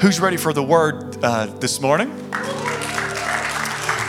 Who's ready for the word uh, this morning?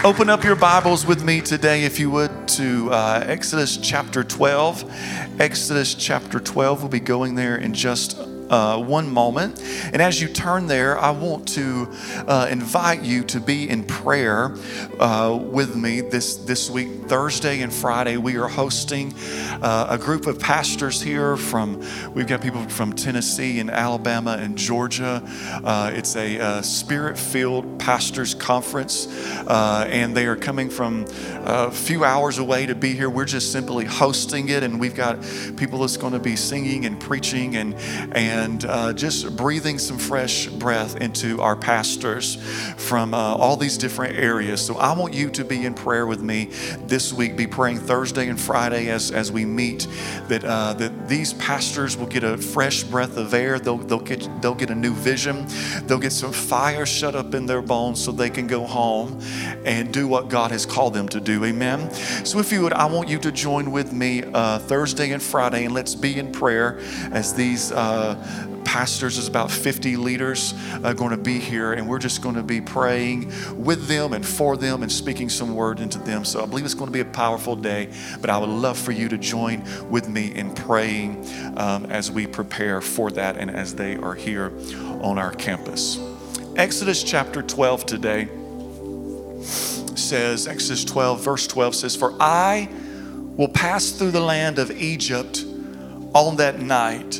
Open up your Bibles with me today, if you would, to uh, Exodus chapter 12. Exodus chapter 12, we'll be going there in just uh, one moment. And as you turn there, I want to uh, invite you to be in prayer uh, with me this, this week, Thursday and Friday. We are hosting uh, a group of pastors here from, we've got people from Tennessee and Alabama and Georgia. Uh, it's a uh, spirit filled pastors conference, and they are coming from a few hours away to be here. We're just simply hosting it, and we've got people that's going to be singing and preaching and, and and uh, just breathing some fresh breath into our pastors from uh, all these different areas. So I want you to be in prayer with me this week. Be praying Thursday and Friday as, as we meet that uh, that these pastors will get a fresh breath of air. They'll they'll get they'll get a new vision. They'll get some fire shut up in their bones so they can go home and do what God has called them to do. Amen. So if you would, I want you to join with me uh, Thursday and Friday, and let's be in prayer as these uh, pastors, there's about 50 leaders uh, going to be here, and we're just going to be praying with them and for them and speaking some word into them. So I believe it's going to be a powerful day, but I would love for you to join with me in praying um, as we prepare for that and as they are here on our campus. Exodus chapter 12 today says, Exodus 12, verse 12 says, For I will pass through the land of Egypt on that night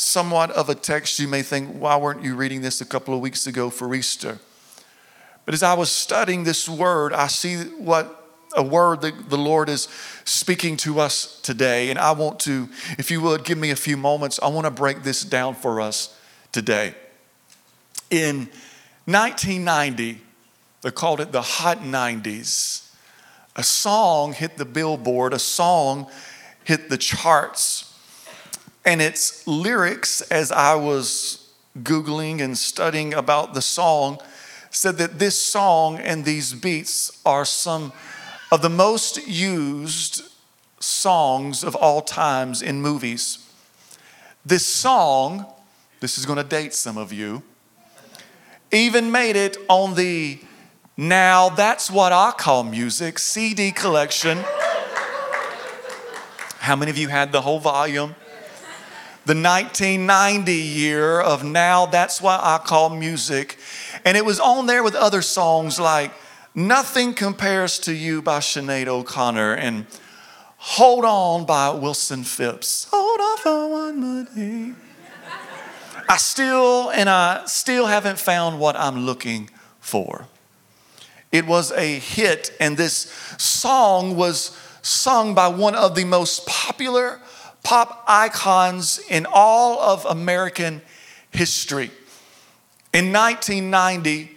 somewhat of a text, you may think, why weren't you reading this a couple of weeks ago for Easter? But as I was studying this word, I see what a word that the Lord is speaking to us today. And I want to, if you would, give me a few moments. I want to break this down for us today. In 1990, they called it the Hot 90s. A song hit the billboard, a song hit the charts and its lyrics, as I was Googling and studying about the song, said that this song and these beats are some of the most used songs of all times in movies. This song, this is going to date some of you, even made it on the Now That's What I Call Music CD collection. How many of you had the whole volume? The 1990 year of Now That's What I Call Music. And it was on there with other songs like Nothing Compares to You by Sinead O'Connor and Hold On by Wilson Phillips. Hold on for one more day. I still, and I still haven't found what I'm looking for. It was a hit, and this song was sung by one of the most popular pop icons in all of American history. In 1990,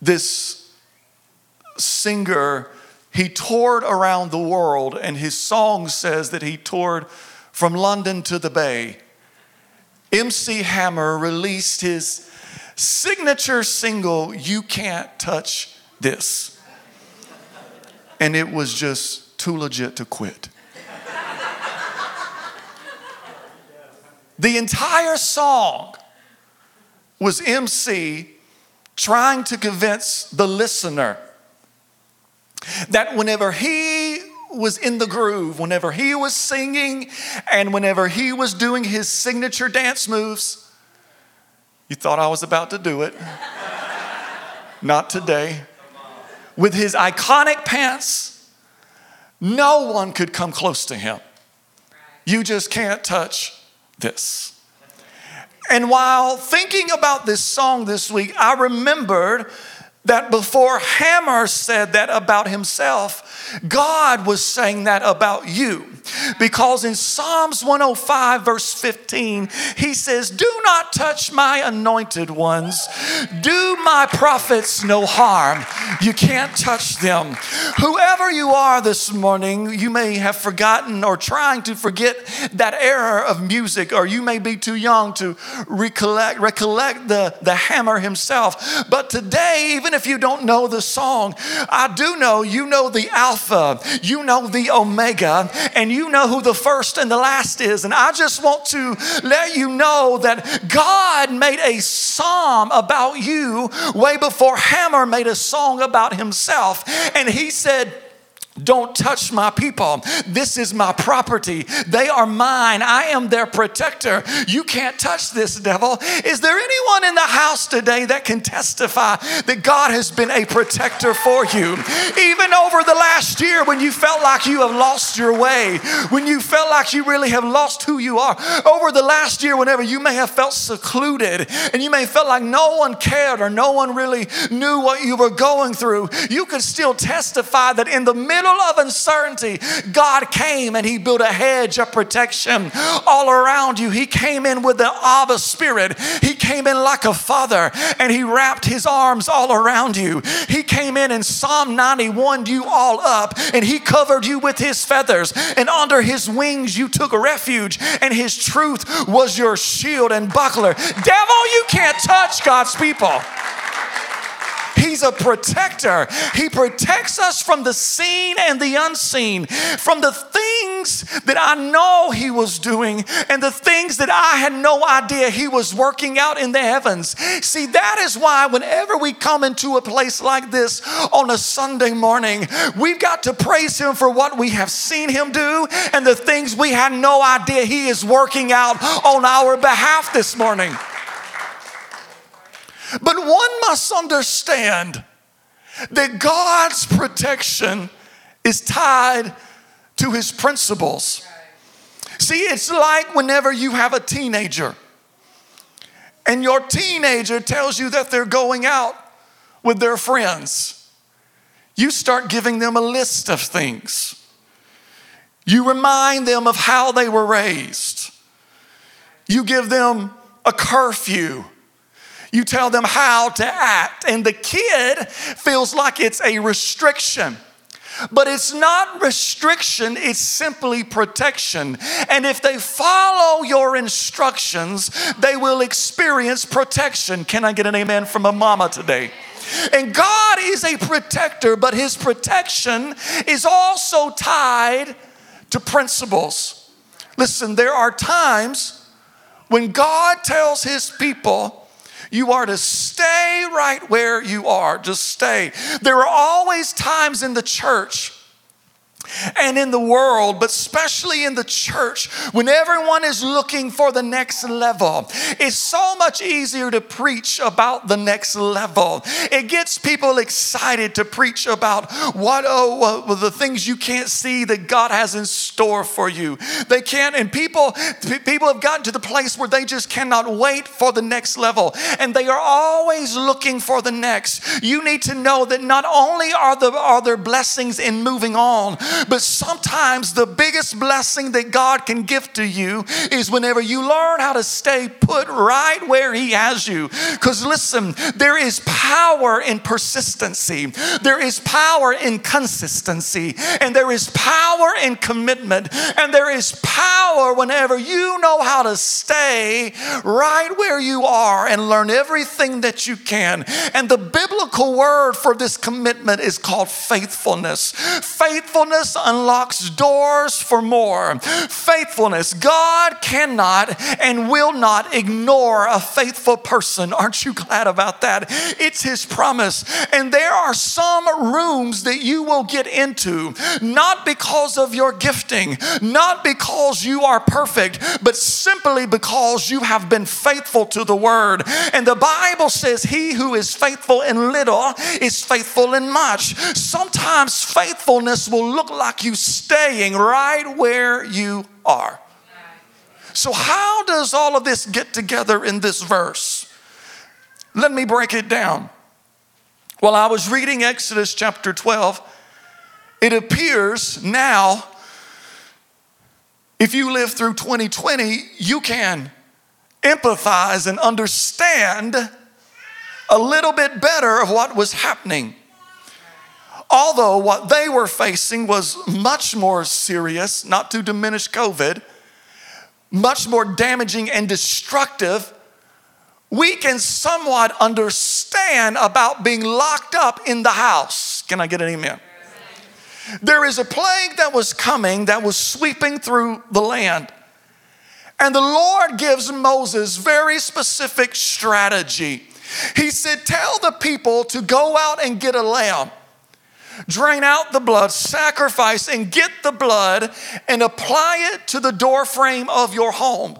this singer, he toured around the world, and his song says that he toured from London to the Bay. MC Hammer released his signature single, You Can't Touch This. And it was just too legit to quit. The entire song was MC trying to convince the listener that whenever he was in the groove, whenever he was singing, and whenever he was doing his signature dance moves, you thought I was about to do it. Not today. With his iconic pants, no one could come close to him. You just can't touch this. And while thinking about this song this week, I remembered that before Hammer said that about himself, God was saying that about you. Because in Psalms 105, verse 15, he says, Do not touch my anointed ones, do my prophets no harm. You can't touch them. Whoever you are this morning, you may have forgotten or trying to forget that era of music, or you may be too young to recollect, recollect the, the hammer himself. But today, even if you don't know the song, I do know you know the Alpha, you know the Omega, and you know who the first and the last is. And I just want to let you know that God made a psalm about you way before Hammer made a song about himself. And he said, don't touch my people. This is my property. They are mine. I am their protector. You can't touch this, devil. Is there anyone in the house today that can testify that God has been a protector for you? Even over the last year when you felt like you have lost your way, when you felt like you really have lost who you are, over the last year, whenever you may have felt secluded and you may have felt like no one cared or no one really knew what you were going through, you could still testify that in the middle middle of uncertainty, God came and He built a hedge of protection all around you. He came in with the Abba Spirit. He came in like a father and He wrapped His arms all around you. He came in and Psalm 91 you all up and He covered you with His feathers. And under His wings you took refuge and His truth was your shield and buckler. Devil, you can't touch God's people. He's a protector. He protects us from the seen and the unseen, from the things that I know He was doing and the things that I had no idea He was working out in the heavens. See, that is why whenever we come into a place like this on a Sunday morning, we've got to praise Him for what we have seen Him do and the things we had no idea He is working out on our behalf this morning. But one must understand that God's protection is tied to his principles. See, it's like whenever you have a teenager and your teenager tells you that they're going out with their friends. You start giving them a list of things. You remind them of how they were raised. You give them a curfew you tell them how to act, and the kid feels like it's a restriction. But it's not restriction, it's simply protection. And if they follow your instructions, they will experience protection. Can I get an amen from a mama today? And God is a protector, but his protection is also tied to principles. Listen, there are times when God tells his people, you are to stay right where you are. Just stay. There are always times in the church and in the world, but especially in the church, when everyone is looking for the next level, it's so much easier to preach about the next level. It gets people excited to preach about what, oh, the things you can't see that God has in store for you. They can't, and people, people have gotten to the place where they just cannot wait for the next level, and they are always looking for the next. You need to know that not only are there, are there blessings in moving on, but sometimes the biggest blessing that God can give to you is whenever you learn how to stay put right where He has you. Because listen, there is power in persistency, there is power in consistency, and there is power in commitment, and there is power whenever you know how to stay right where you are and learn everything that you can. And the biblical word for this commitment is called faithfulness. Faithfulness unlocks doors for more. Faithfulness. God cannot and will not ignore a faithful person. Aren't you glad about that? It's His promise. And there are some rooms that you will get into, not because of your gifting, not because you are perfect, but simply because you have been faithful to the word. And the Bible says, He who is faithful in little is faithful in much. Sometimes faithfulness will look like you staying right where you are. So, how does all of this get together in this verse? Let me break it down. While I was reading Exodus chapter 12, it appears now, if you live through 2020, you can empathize and understand a little bit better of what was happening. Although what they were facing was much more serious, not to diminish COVID, much more damaging and destructive, we can somewhat understand about being locked up in the house. Can I get an amen? There is a plague that was coming that was sweeping through the land. And the Lord gives Moses very specific strategy. He said, Tell the people to go out and get a lamb, drain out the blood, sacrifice, and get the blood and apply it to the doorframe of your home.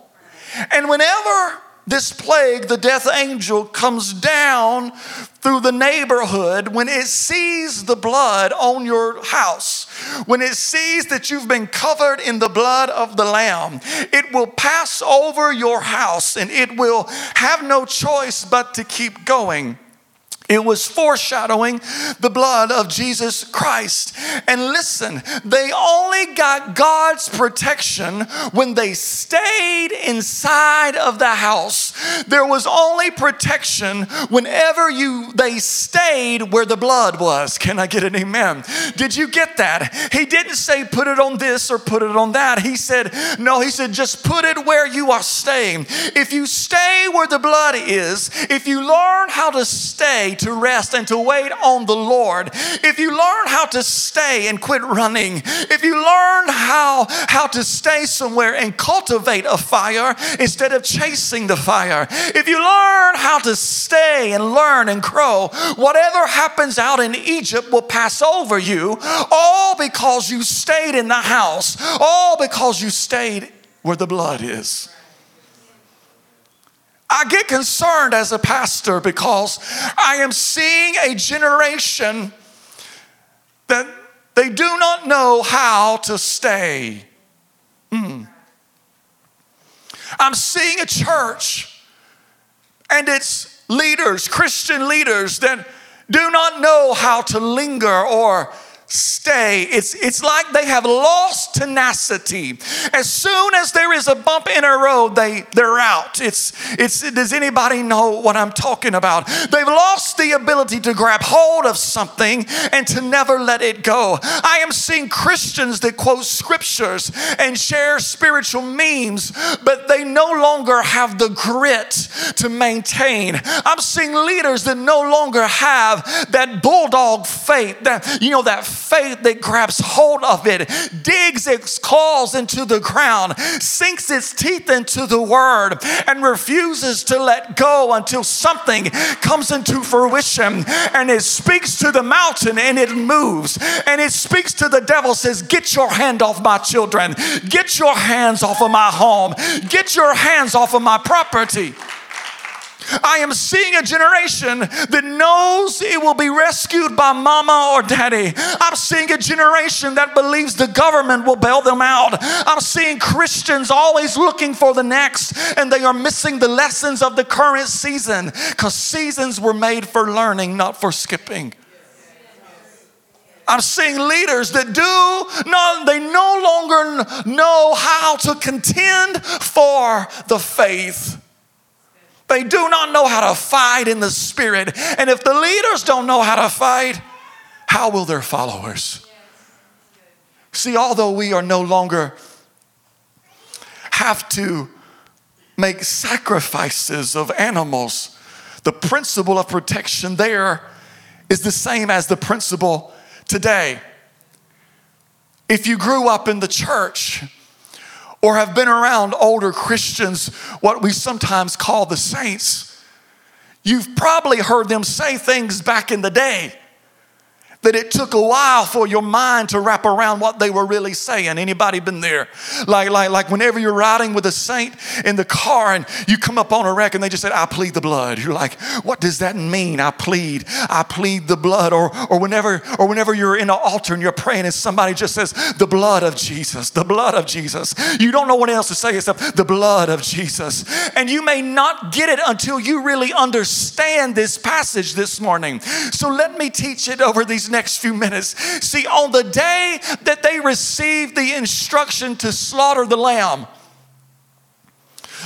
And whenever this plague, the death angel, comes down through the neighborhood when it sees the blood on your house, when it sees that you've been covered in the blood of the Lamb, it will pass over your house and it will have no choice but to keep going. It was foreshadowing the blood of Jesus Christ. And listen, they only got God's protection when they stayed inside of the house. There was only protection whenever you they stayed where the blood was. Can I get an amen? Did you get that? He didn't say put it on this or put it on that. He said, no, he said just put it where you are staying. If you stay where the blood is, if you learn how to stay to rest and to wait on the Lord, if you learn how to stay and quit running, if you learn how, how to stay somewhere and cultivate a fire instead of chasing the fire, if you learn how to stay and learn and grow, whatever happens out in Egypt will pass over you, all because you stayed in the house, all because you stayed where the blood is. I get concerned as a pastor because I am seeing a generation that they do not know how to stay. Mm. I'm seeing a church and its leaders, Christian leaders, that do not know how to linger or stay. It's, it's like they have lost tenacity. As soon as there is a bump in a road, they, they're out. It's, it's, does anybody know what I'm talking about? They've lost the ability to grab hold of something and to never let it go. I am seeing Christians that quote scriptures and share spiritual memes, but they no longer have the grit to maintain. I'm seeing leaders that no longer have that bulldog faith, that, you know, that faith that grabs hold of it, digs its claws into the ground, sinks its teeth into the word, and refuses to let go until something comes into fruition. And it speaks to the mountain and it moves. And it speaks to the devil, says, Get your hand off my children, get your hands off of my home, get your hands off of my property. I am seeing a generation that knows it will be rescued by mama or daddy. I'm seeing a generation that believes the government will bail them out. I'm seeing Christians always looking for the next, and they are missing the lessons of the current season because seasons were made for learning, not for skipping. I'm seeing leaders that do not, they no longer know how to contend for the faith. They do not know how to fight in the spirit. And if the leaders don't know how to fight, how will their followers? See, although we are no longer have to make sacrifices of animals, the principle of protection there is the same as the principle today. If you grew up in the church, or have been around older Christians, what we sometimes call the saints, you've probably heard them say things back in the day that it took a while for your mind to wrap around what they were really saying. Anybody been there? Like, like, like whenever you're riding with a saint in the car and you come up on a wreck and they just said, I plead the blood. You're like, what does that mean? I plead, I plead the blood. Or, or whenever, or whenever you're in an altar and you're praying and somebody just says, the blood of Jesus, the blood of Jesus. You don't know what else to say except the blood of Jesus. And you may not get it until you really understand this passage this morning. So let me teach it over these next few minutes. See, on the day that they received the instruction to slaughter the lamb,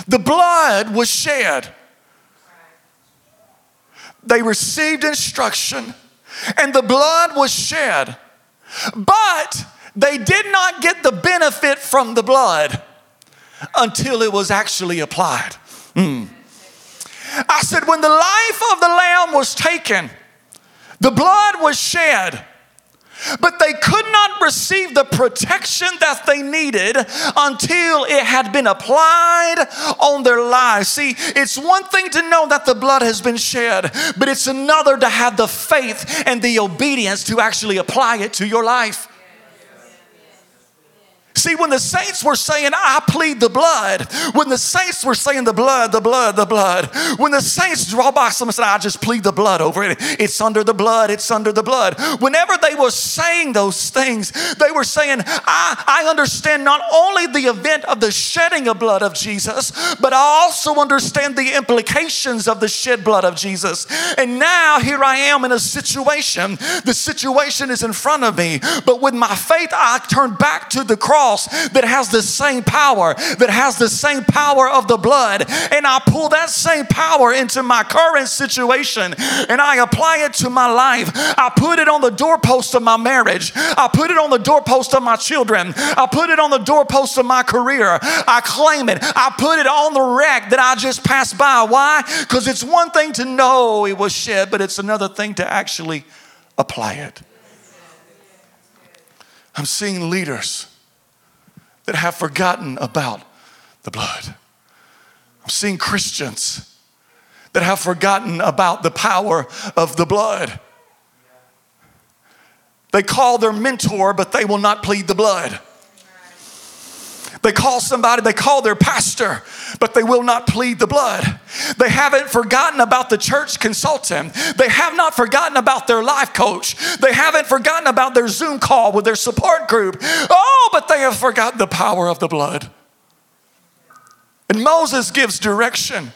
the blood was shed. They received instruction and the blood was shed. But they did not get the benefit from the blood until it was actually applied. Mm. I said, when the life of the lamb was taken, the blood was shed, but they could not receive the protection that they needed until it had been applied on their lives. See, it's one thing to know that the blood has been shed, but it's another to have the faith and the obedience to actually apply it to your life. See, when the saints were saying, I plead the blood, when the saints were saying the blood, the blood, the blood, when the saints draw by someone said, I just plead the blood over it, it's under the blood, it's under the blood. Whenever they were saying those things, they were saying, I, I understand not only the event of the shedding of blood of Jesus, but I also understand the implications of the shed blood of Jesus. And now here I am in a situation, the situation is in front of me, but with my faith, I turn back to the cross cross that has the same power, that has the same power of the blood. And I pull that same power into my current situation and I apply it to my life. I put it on the doorpost of my marriage. I put it on the doorpost of my children. I put it on the doorpost of my career. I claim it. I put it on the wreck that I just passed by. Why? Because it's one thing to know it was shed, but it's another thing to actually apply it. I'm seeing leaders that have forgotten about the blood. I'm seeing Christians that have forgotten about the power of the blood. They call their mentor, but they will not plead the blood. They call somebody, they call their pastor, but they will not plead the blood. They haven't forgotten about the church consultant. They have not forgotten about their life coach. They haven't forgotten about their Zoom call with their support group. Oh, but they have forgotten the power of the blood. And Moses gives direction.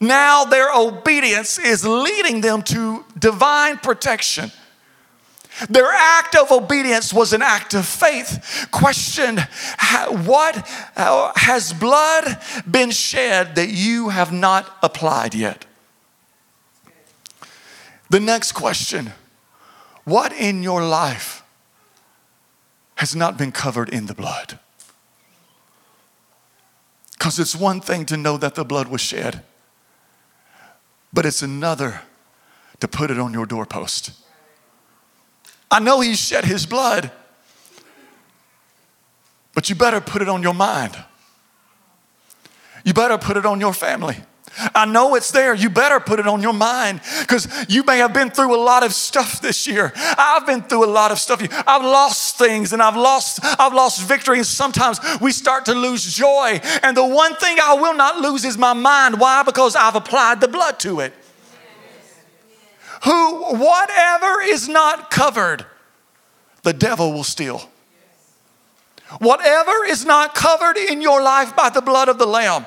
Now their obedience is leading them to divine protection. Their act of obedience was an act of faith. Question What uh, has blood been shed that you have not applied yet? The next question What in your life has not been covered in the blood? Because it's one thing to know that the blood was shed, but it's another to put it on your doorpost. I know He shed His blood, but you better put it on your mind. You better put it on your family. I know it's there. You better put it on your mind because you may have been through a lot of stuff this year. I've been through a lot of stuff. I've lost things and I've lost I've lost victory and sometimes we start to lose joy. And the one thing I will not lose is my mind. Why? Because I've applied the blood to it who whatever is not covered, the devil will steal. Whatever is not covered in your life by the blood of the Lamb,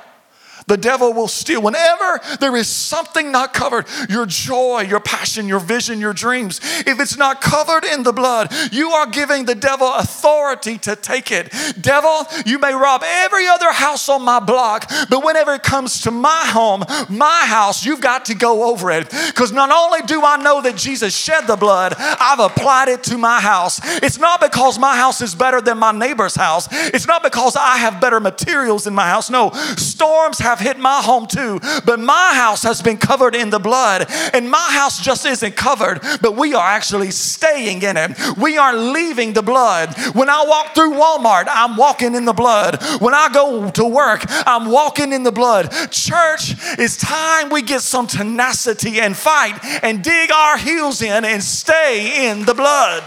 the devil will steal. Whenever there is something not covered, your joy, your passion, your vision, your dreams, if it's not covered in the blood, you are giving the devil authority to take it. Devil, you may rob every other house on my block, but whenever it comes to my home, my house, you've got to go over it. Because not only do I know that Jesus shed the blood, I've applied it to my house. It's not because my house is better than my neighbor's house, it's not because I have better materials in my house. No, storms have have hit my home too, but my house has been covered in the blood. And my house just isn't covered, but we are actually staying in it. We are leaving the blood. When I walk through Walmart, I'm walking in the blood. When I go to work, I'm walking in the blood. Church, it's time we get some tenacity and fight and dig our heels in and stay in the blood.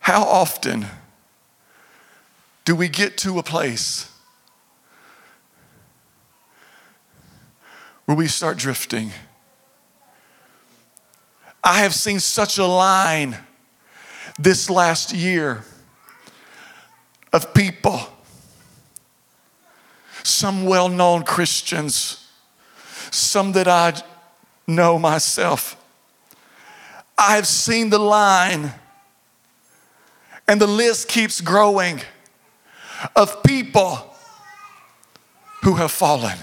How often do we get to a place where we start drifting? I have seen such a line this last year of people, some well known Christians, some that I know myself. I have seen the line, and the list keeps growing of people who have fallen.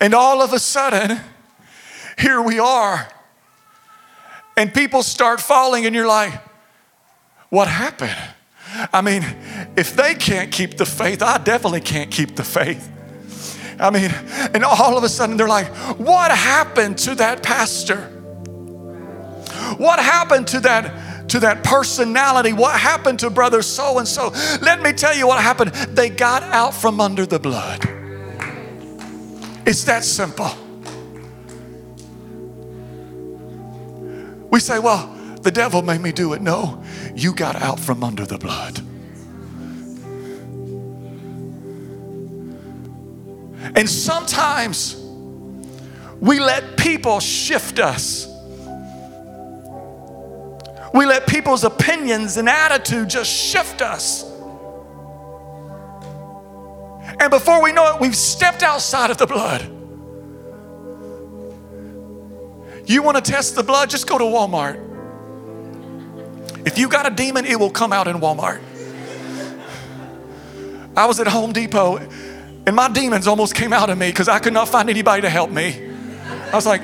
And all of a sudden, here we are. And people start falling, and you're like, what happened? I mean, if they can't keep the faith, I definitely can't keep the faith. I mean, and all of a sudden they're like, what happened to that pastor? What happened to that to that personality? What happened to brother so and so? Let me tell you what happened. They got out from under the blood. It's that simple. We say, well, the devil made me do it. No, you got out from under the blood. And sometimes we let people shift us. We let people's opinions and attitude just shift us. And before we know it, we've stepped outside of the blood. You want to test the blood? Just go to Walmart. If you got a demon, it will come out in Walmart. I was at Home Depot and my demons almost came out of me because I could not find anybody to help me. I was like,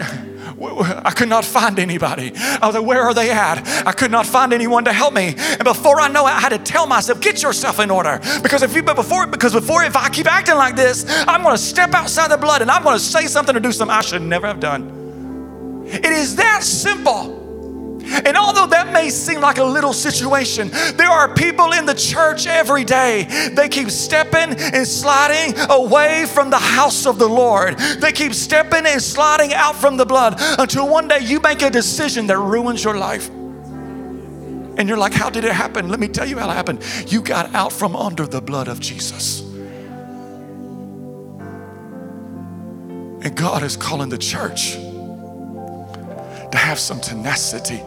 I could not find anybody. I was like, where are they at? I could not find anyone to help me. And before I know it, I had to tell myself, get yourself in order. Because if you but before because before if I keep acting like this, I'm gonna step outside the blood and I'm gonna say something or do something I should never have done. It is that simple. And although that may seem like a little situation, there are people in the church every day. They keep stepping and sliding away from the house of the Lord. They keep stepping and sliding out from the blood until one day you make a decision that ruins your life. And you're like, How did it happen? Let me tell you how it happened. You got out from under the blood of Jesus. And God is calling the church to have some tenacity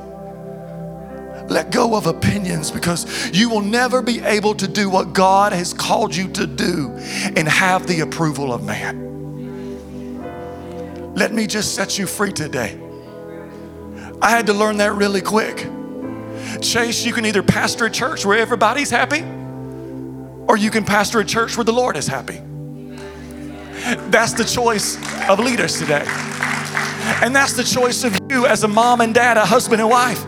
let go of opinions because you will never be able to do what God has called you to do and have the approval of man. Let me just set you free today. I had to learn that really quick. Chase, you can either pastor a church where everybody's happy, or you can pastor a church where the Lord is happy. That's the choice of leaders today. And that's the choice of you as a mom and dad, a husband and wife.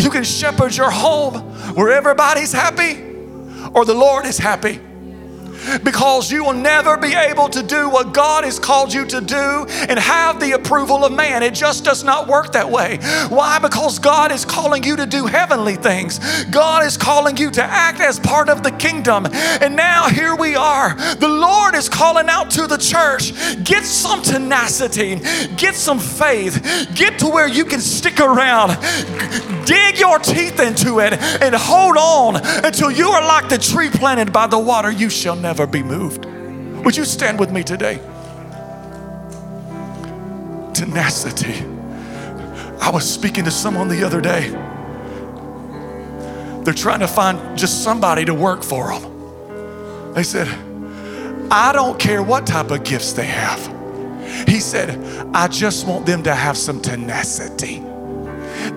You can shepherd your home where everybody's happy or the Lord is happy because you will never be able to do what God has called you to do and have the approval of man. It just does not work that way. Why? Because God is calling you to do heavenly things. God is calling you to act as part of the kingdom. And now here we are. The Lord is calling out to the church get some tenacity, get some faith, get to where you can stick around, dig your teeth into it, and hold on until you are like the tree planted by the water. You shall never never be moved. Would you stand with me today? Tenacity. I was speaking to someone the other day. They're trying to find just somebody to work for them. They said, I don't care what type of gifts they have. He said, I just want them to have some tenacity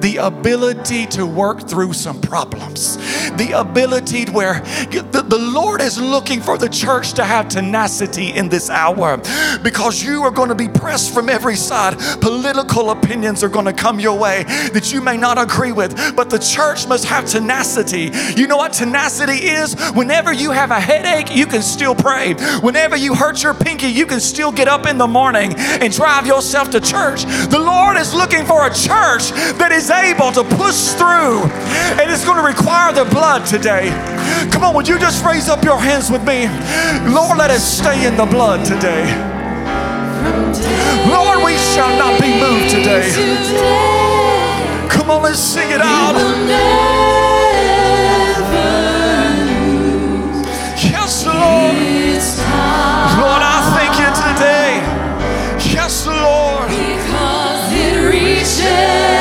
the ability to work through some problems, the ability where the, the Lord is looking for the church to have tenacity in this hour because you are going to be pressed from every side. Political opinions are going to come your way that you may not agree with, but the church must have tenacity. You know what tenacity is? Whenever you have a headache, you can still pray. Whenever you hurt your pinky, you can still get up in the morning and drive yourself to church. The Lord is looking for a church that is able to push through, and it's going to require the blood today. Come on, would you just raise up your hands with me? Lord, let us stay in the blood today. Lord, we shall not be moved today. Come on, let's sing it out. Yes, Lord. Lord, I thank you today. Yes, Lord. Because it reaches.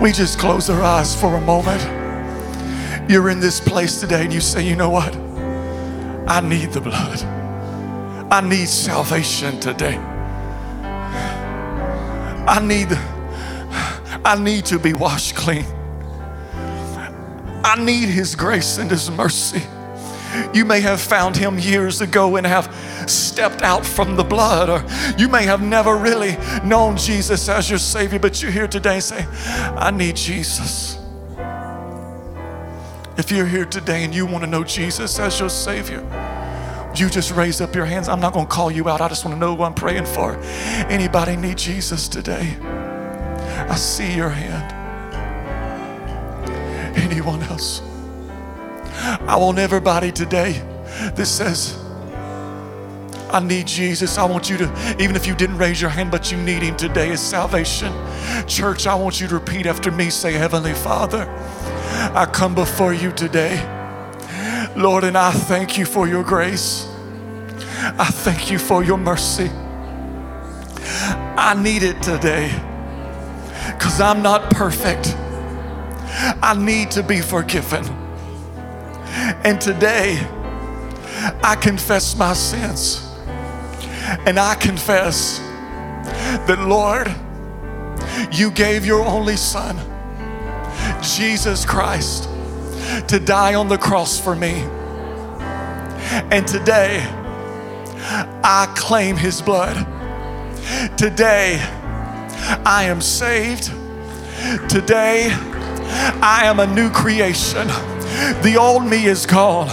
We just close our eyes for a moment? You're in this place today and you say, you know what? I need the blood. I need salvation today. I need I need to be washed clean. I need his grace and his mercy. You may have found him years ago and have stepped out from the blood, or you may have never really known Jesus as your Savior, but you're here today and say, I need Jesus. If you're here today and you want to know Jesus as your Savior, you just raise up your hands. I'm not going to call you out. I just want to know who I'm praying for. Anybody need Jesus today? I see your hand. Anyone else? I want everybody today that says, I need Jesus. I want you to, even if you didn't raise your hand, but you need Him today as salvation. Church, I want you to repeat after me say, Heavenly Father, I come before you today. Lord, and I thank you for your grace. I thank you for your mercy. I need it today because I'm not perfect. I need to be forgiven. And today, I confess my sins. And I confess that, Lord, you gave your only Son, Jesus Christ, to die on the cross for me. And today, I claim his blood. Today, I am saved. Today, I am a new creation. The old me is gone.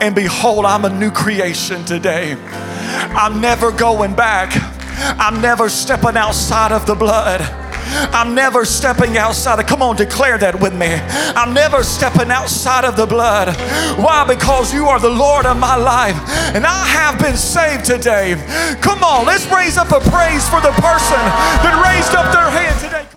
And behold, I'm a new creation today. I'm never going back. I'm never stepping outside of the blood. I'm never stepping outside of, come on, declare that with me. I'm never stepping outside of the blood. Why? Because you are the Lord of my life and I have been saved today. Come on, let's raise up a praise for the person that raised up their hand today.